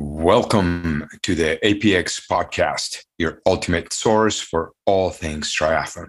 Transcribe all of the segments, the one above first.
Welcome to the APX podcast, your ultimate source for all things triathlon.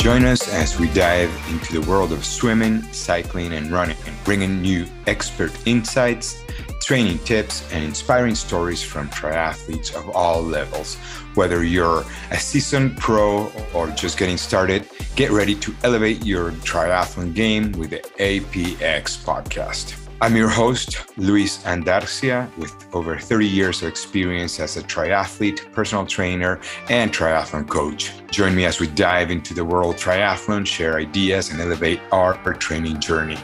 Join us as we dive into the world of swimming, cycling, and running, bringing you expert insights, training tips, and inspiring stories from triathletes of all levels. Whether you're a seasoned pro or just getting started, get ready to elevate your triathlon game with the APX podcast. I'm your host, Luis Andarcia, with over 30 years of experience as a triathlete, personal trainer, and triathlon coach. Join me as we dive into the world triathlon, share ideas, and elevate our training journey.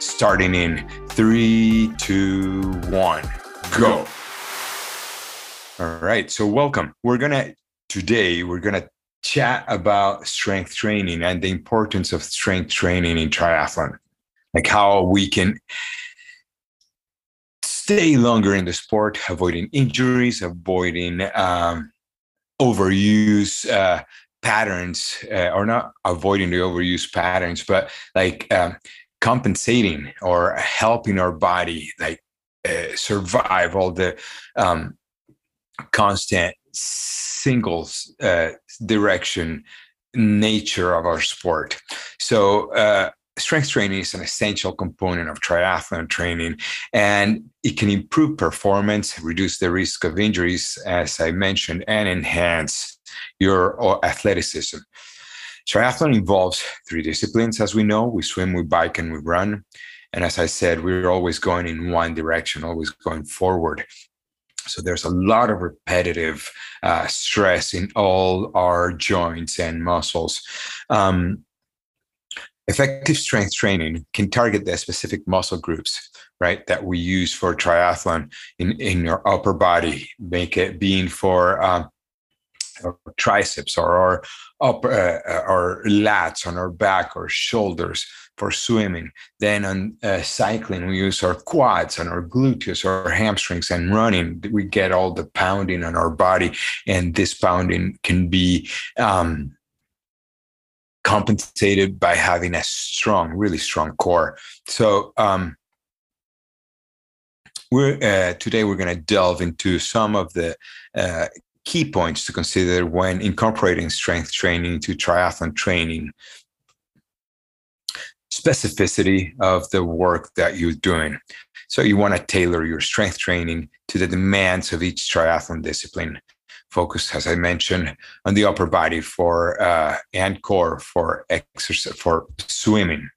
Starting in three, two, one, go. All right. So, welcome. We're going to, today, we're going to chat about strength training and the importance of strength training in triathlon, like how we can stay longer in the sport, avoiding injuries, avoiding um, overuse uh, patterns, uh, or not avoiding the overuse patterns, but like um, compensating or helping our body like uh, survive all the um, constant singles uh, direction nature of our sport. So uh, strength training is an essential component of triathlon training and it can improve performance reduce the risk of injuries as i mentioned and enhance your uh, athleticism triathlon involves three disciplines as we know. We swim we bike and we run. And as i said we're always going in one direction always going forward. So there's a lot of repetitive uh, stress in all our joints and muscles. Um, Effective strength training can target the specific muscle groups, right, that we use for triathlon in, in your upper body, make it being for um, our triceps or our upper uh, our lats on our back or shoulders for swimming. Then on uh, cycling, we use our quads and our gluteus or our hamstrings. And running, we get all the pounding on our body, and this pounding can be um, compensated by having a strong, really strong core. So um, we're uh, today we're going to delve into some of the uh, key points to consider when incorporating strength training to triathlon training. Specificity of the work that you're doing. So you want to tailor your strength training to the demands of each triathlon discipline Focus, as I mentioned, on the upper body for uh, and core for exercise for swimming.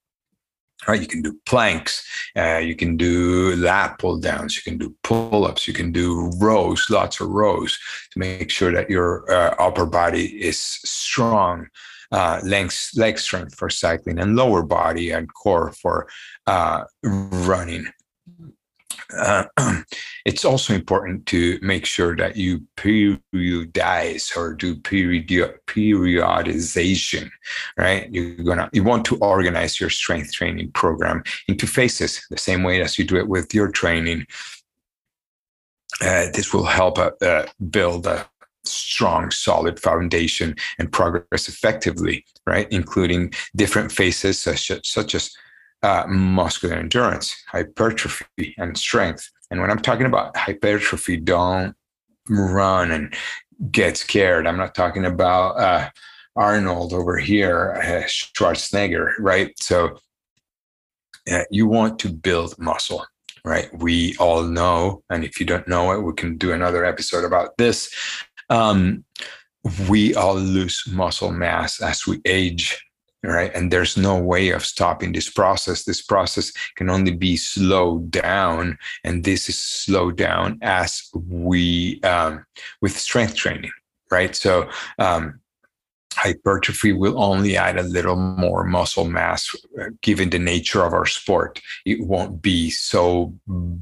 Right, you can do planks, uh, you can do lat pull downs, you can do pull ups, you can do rows, lots of rows to make sure that your uh, upper body is strong. Uh, length, leg strength for cycling, and lower body and core for uh, running uh, it's also important to make sure that you periodize or do period periodization right? You're gonna you want to organize your strength training program into phases the same way as you do it with your training. Uh, this will help uh, uh build a strong solid foundation and progress effectively right? Including different phases such, such as uh, muscular endurance, hypertrophy, and strength. And when I'm talking about hypertrophy, don't run and get scared. I'm not talking about uh, Arnold over here, uh, Schwarzenegger, right? So uh, you want to build muscle, right? We all know, and if you don't know it, we can do another episode about this. Um, we all lose muscle mass as we age right? And there's no way of stopping this process. This process can only be slowed down and this is slowed down as we um, with strength training right? So um, hypertrophy will only add a little more muscle mass uh, given the nature of our sport. It won't be so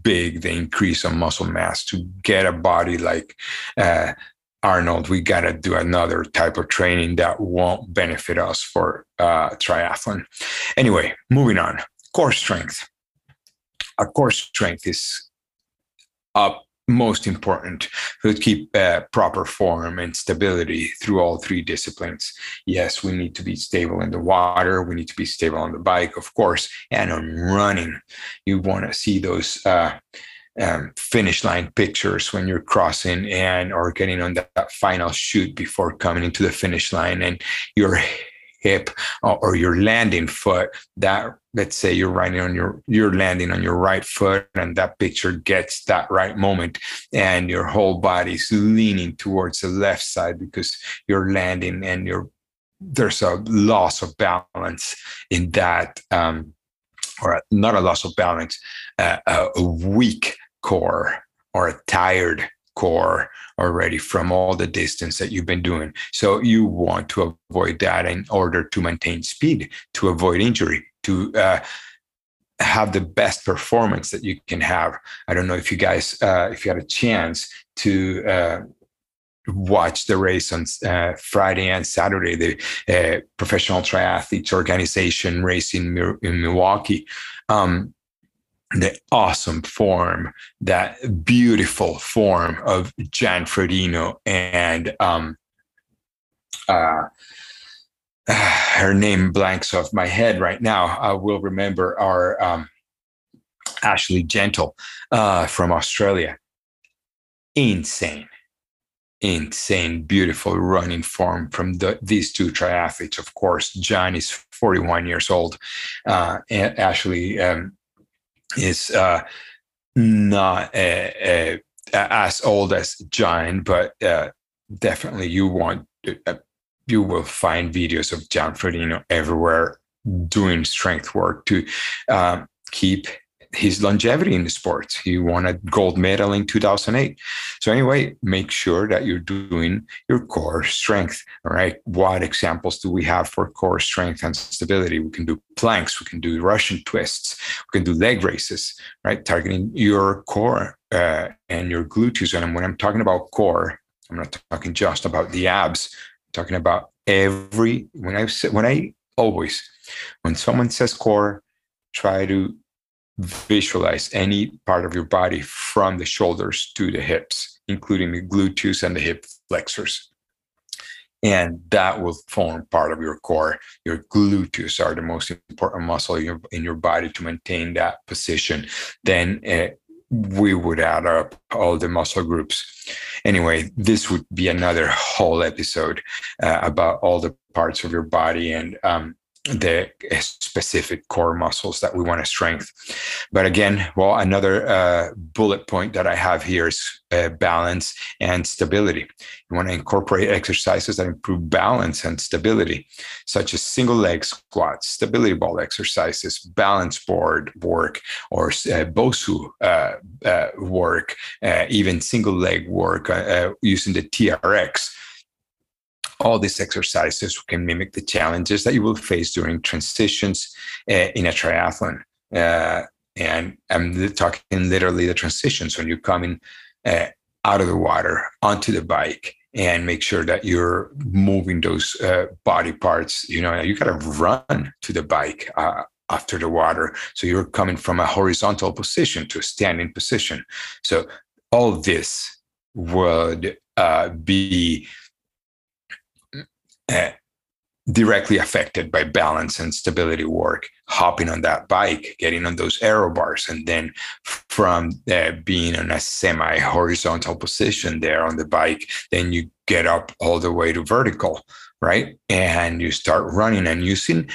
big the increase of muscle mass to get a body like uh, Arnold, we got to do another type of training that won't benefit us for uh, triathlon. Anyway, moving on. Core strength. Our core strength is up most important to keep uh, proper form and stability through all three disciplines. Yes, we need to be stable in the water. We need to be stable on the bike, of course, and on running. You want to see those uh, um, finish line pictures when you're crossing and or getting on that, that final chute before coming into the finish line, and your hip or your landing foot that let's say you're riding on your you're landing on your right foot and that picture gets that right moment and your whole body's leaning towards the left side because you're landing and you're there's a loss of balance in that um, or not a loss of balance uh, a weak core or a tired core already from all the distance that you've been doing. So you want to avoid that in order to maintain speed, to avoid injury, to uh, have the best performance that you can have. I don't know if you guys, uh, if you had a chance to uh, watch the race on uh, Friday and Saturday, the uh, Professional Triathletes Organization race in, in Milwaukee. Um, the awesome form, that beautiful form of Jan Frodeno and um, uh, her name blanks off my head right now. I will remember our um, Ashley Gentle uh, from Australia. Insane, insane, beautiful running form from the, these two triathletes. Of course, Jan is 41 years old. Uh, Ashley um, is uh, not uh, uh, as old as Jan, but uh, definitely you want uh, you will find videos of Jan Frodeno everywhere doing strength work to um, keep his longevity in the sports. He won a gold medal in 2008. So anyway, make sure that you're doing your core strength. All right. What examples do we have for core strength and stability? We can do planks. We can do Russian twists. We can do leg raises, right? Targeting your core uh, and your gluteus. And when I'm talking about core, I'm not talking just about the abs. I'm talking about every, when I when I always, when someone says core, try to visualize any part of your body from the shoulders to the hips, including the gluteus and the hip flexors. And that will form part of your core. Your gluteus are the most important muscle in your, in your body to maintain that position. Then uh, we would add up all the muscle groups. Anyway, this would be another whole episode uh, about all the parts of your body and um, the specific core muscles that we want to strengthen. But again, well, another uh, bullet point that I have here is uh, balance and stability. You want to incorporate exercises that improve balance and stability, such as single leg squats, stability ball exercises, balance board work, or uh, BOSU uh, uh, work, uh, even single leg work using the TRX all these exercises can mimic the challenges that you will face during transitions uh, in a triathlon. Uh, and I'm talking literally the transitions when you're coming uh, out of the water onto the bike and make sure that you're moving those body parts. You know, you got to run to the bike uh, after the water. So you're coming from a horizontal position to a standing position. So all this would uh, be uh, directly affected by balance and stability work hopping on that bike getting on those aero bars and then from uh, being in a semi horizontal position there on the bike then you get up all the way to vertical right? And you start running and using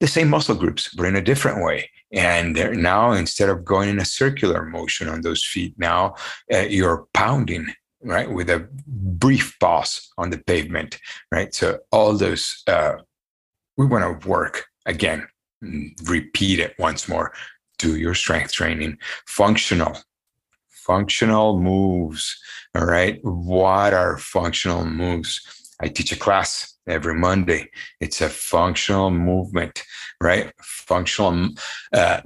the same muscle groups but in a different way. And now instead of going in a circular motion on those feet now uh, you're pounding right with a brief pause on the pavement right? So all those uh, we want to work again repeat it once more. Do your strength training. Functional functional moves all right? What are functional moves? I teach a class every monday. It's a functional movement right? Functional uh,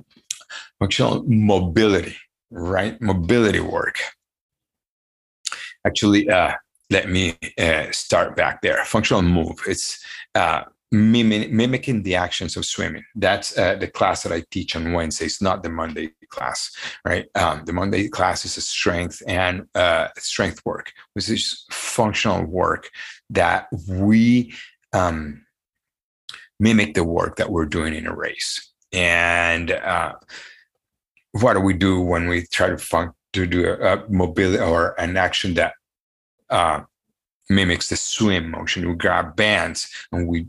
functional mobility right? Mobility work actually uh, let me uh, start back there functional move it's uh, mimic, mimicking the actions of swimming. That's uh, the class that I teach on Wednesdays, not the Monday class, right? Um, the Monday class is a strength and uh, strength work, which is functional work that we um, mimic the work that we're doing in a race. And uh, what do we do when we try to fun- to do a, a mobility or an action that uh, mimics the swim motion? We grab bands and we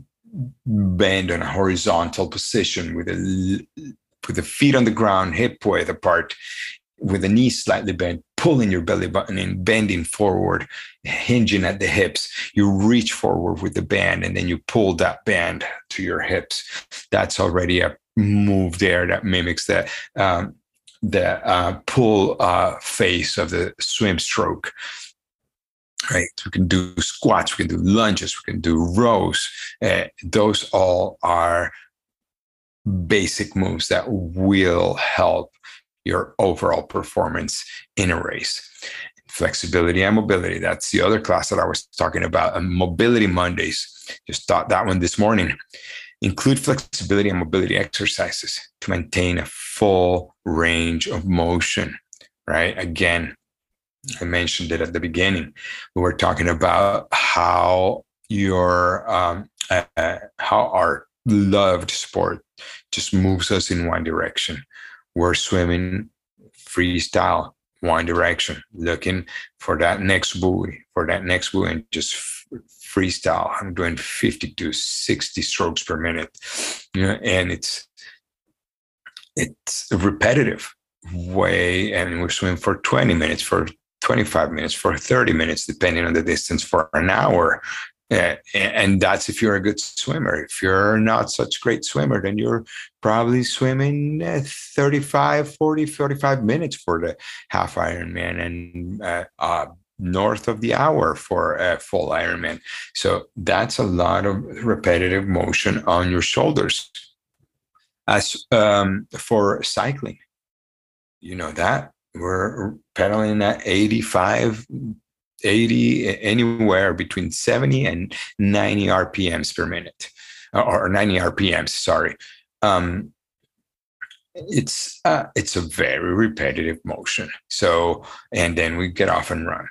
bend in a horizontal position with a with the feet on the ground, hip width apart, with the knees slightly bent, pulling your belly button in, bending forward, hinging at the hips. You reach forward with the band and then you pull that band to your hips. That's already a move there that mimics the um, the uh, pull uh, face of the swim stroke. Right, we can do squats, we can do lunges, we can do rows. Uh, those all are basic moves that will help your overall performance in a race. Flexibility and mobility. That's the other class that I was talking about. mobility Mondays. Just thought that one this morning. Include flexibility and mobility exercises to maintain a full range of motion, right? Again, I mentioned it at the beginning. We were talking about how your um, uh, how our loved sport just moves us in one direction. We're swimming freestyle, one direction, looking for that next buoy, for that next buoy, and just freestyle. I'm doing 50 to 60 strokes per minute, you know, and it's it's a repetitive way, and we're swimming for 20 minutes, for 25 minutes, for 30 minutes, depending on the distance, for an hour, yeah, and that's if you're a good swimmer. If you're not such a great swimmer, then you're probably swimming 35, 40, 45 minutes for the half Ironman and uh, uh, north of the hour for a full Ironman. So that's a lot of repetitive motion on your shoulders. As um, for cycling, you know that we're pedaling at 85 80 anywhere between 70 and 90 rpms per minute or 90 rpms sorry um, it's uh, it's a very repetitive motion so and then we get off and run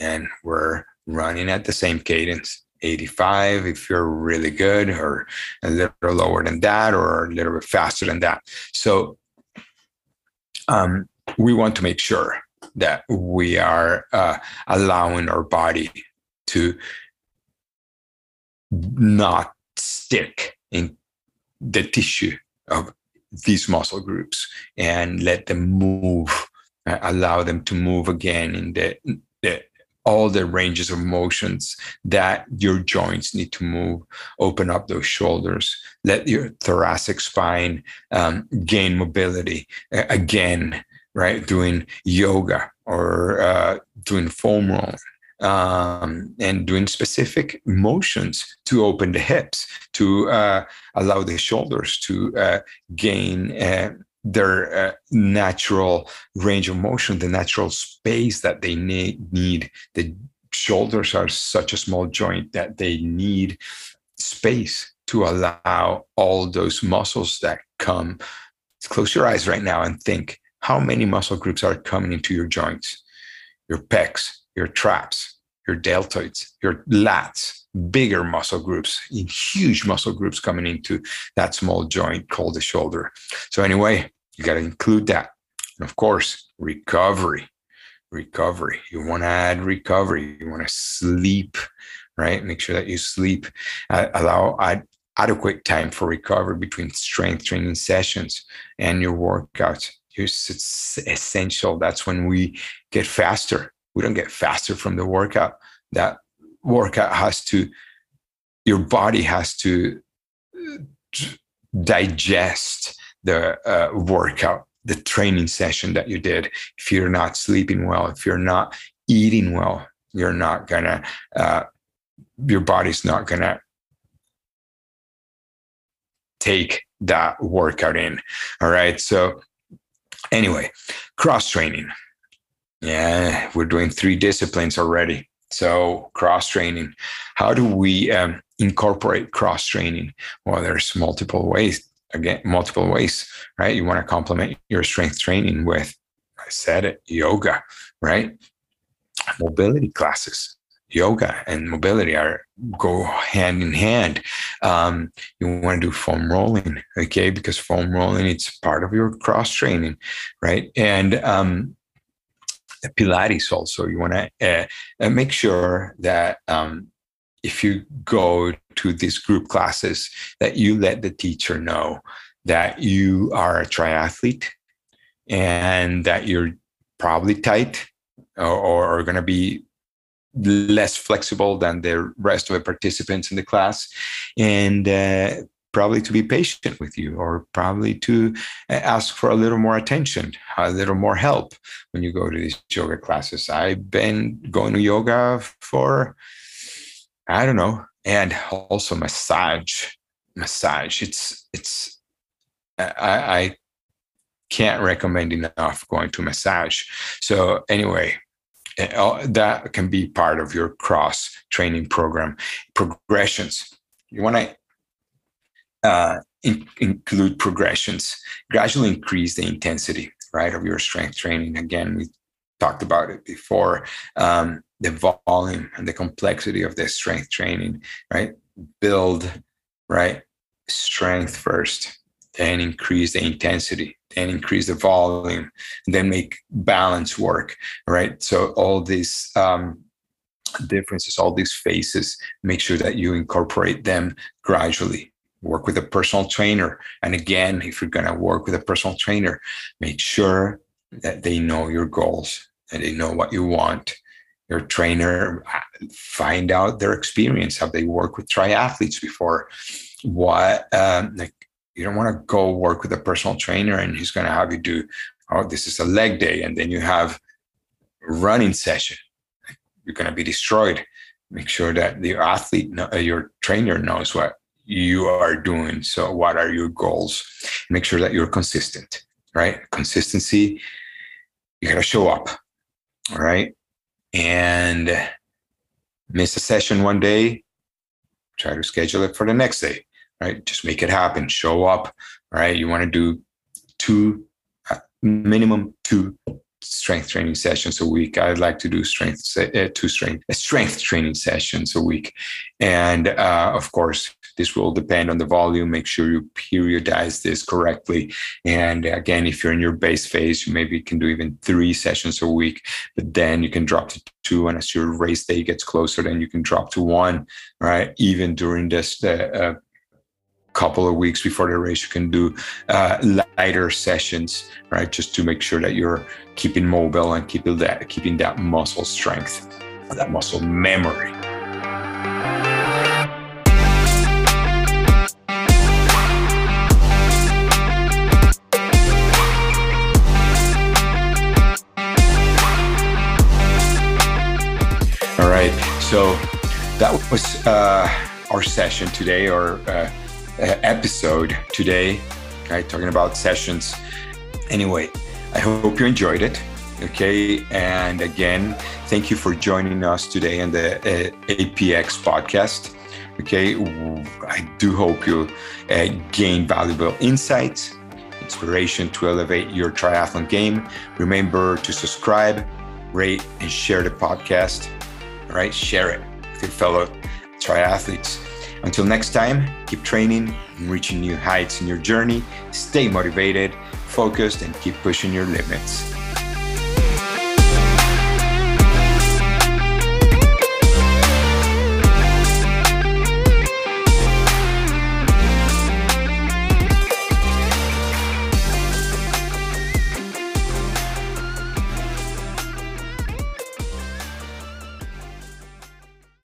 and we're running at the same cadence 85 if you're really good or a little lower than that or a little bit faster than that. So um, we want to make sure that we are uh, allowing our body to not stick in the tissue of these muscle groups and let them move uh, allow them to move again in the, the all the ranges of motions that your joints need to move open up those shoulders let your thoracic spine um, gain mobility uh, again right? Doing yoga or uh, doing foam rolling um, and doing specific motions to open the hips, to uh, allow the shoulders to uh, gain uh, their uh, natural range of motion, the natural space that they need. need. The shoulders are such a small joint that they need space to allow all those muscles that come. Close your eyes right now and think how many muscle groups are coming into your joints, your pecs, your traps, your deltoids, your lats, bigger muscle groups, in huge muscle groups coming into that small joint called the shoulder. So, anyway, you got to include that. And of course, recovery. Recovery. You want to add recovery. You want to sleep, right? Make sure that you sleep. Uh, allow add adequate time for recovery between strength training sessions and your workouts it's essential. That's when we get faster. We don't get faster from the workout. That workout has to, your body has to uh, digest the uh, workout, the training session that you did. If you're not sleeping well, if you're not eating well, you're not gonna, uh, your body's not gonna take that workout in. All right. So Anyway, cross training. Yeah, we're doing three disciplines already. So cross training. How do we um, incorporate cross training. Well, there's multiple ways. Again, multiple ways, right? You want to complement your strength training with, I said it, yoga, right? Mobility classes, yoga and mobility are go hand in hand. Um, you want to do foam rolling, okay? Because foam rolling it's part of your cross training, right? And um, Pilates also. You want to uh, uh, make sure that um, if you go to these group classes, that you let the teacher know that you are a triathlete and that you're probably tight or, or going to be less flexible than the rest of the participants in the class and uh, probably to be patient with you or probably to uh, ask for a little more attention a little more help when you go to these yoga classes. I've been going to yoga for i don't know and also massage massage. It's it's i, I can't recommend enough going to massage. So anyway uh, that can be part of your cross training program. Progressions. You want to uh, in, include progressions gradually increase the intensity right of your strength training. Again we talked about it before. Um, the volume and the complexity of the strength training right? Build right strength first then increase the intensity and increase the volume and then make balance work right? So all these um, differences all these phases make sure that you incorporate them gradually work with a personal trainer and again if you're going to work with a personal trainer make sure that they know your goals and they know what you want your trainer find out their experience have they worked with triathletes before what um, like you don't want to go work with a personal trainer and he's going to have you do, oh, this is a leg day. And then you have running session. You're going to be destroyed. Make sure that your athlete, your trainer knows what you are doing. So what are your goals? Make sure that you're consistent, right? Consistency, you got to show up. All right. And miss a session one day, try to schedule it for the next day right? Just make it happen. Show up, right? You want to do two, uh, minimum two strength training sessions a week. I'd like to do strength uh, two strength uh, strength training sessions a week, and uh, of course, this will depend on the volume. Make sure you periodize this correctly. And again, if you're in your base phase, you maybe can do even three sessions a week, but then you can drop to two. And as your race day gets closer, then you can drop to one. Right, even during this the uh, couple of weeks before the race you can do uh, lighter sessions right? Just to make sure that you're keeping mobile and keeping that keeping that muscle strength that muscle memory. All right. So that was uh, our session today or uh, episode today, right? Talking about sessions. Anyway, I hope you enjoyed it. Okay. And again, thank you for joining us today on the uh, APX podcast. Okay. I do hope you uh, gain valuable insights, inspiration to elevate your triathlon game. Remember to subscribe, rate, and share the podcast. All right. Share it with your fellow triathletes. Until next time, keep training and reaching new heights in your journey. Stay motivated, focused, and keep pushing your limits.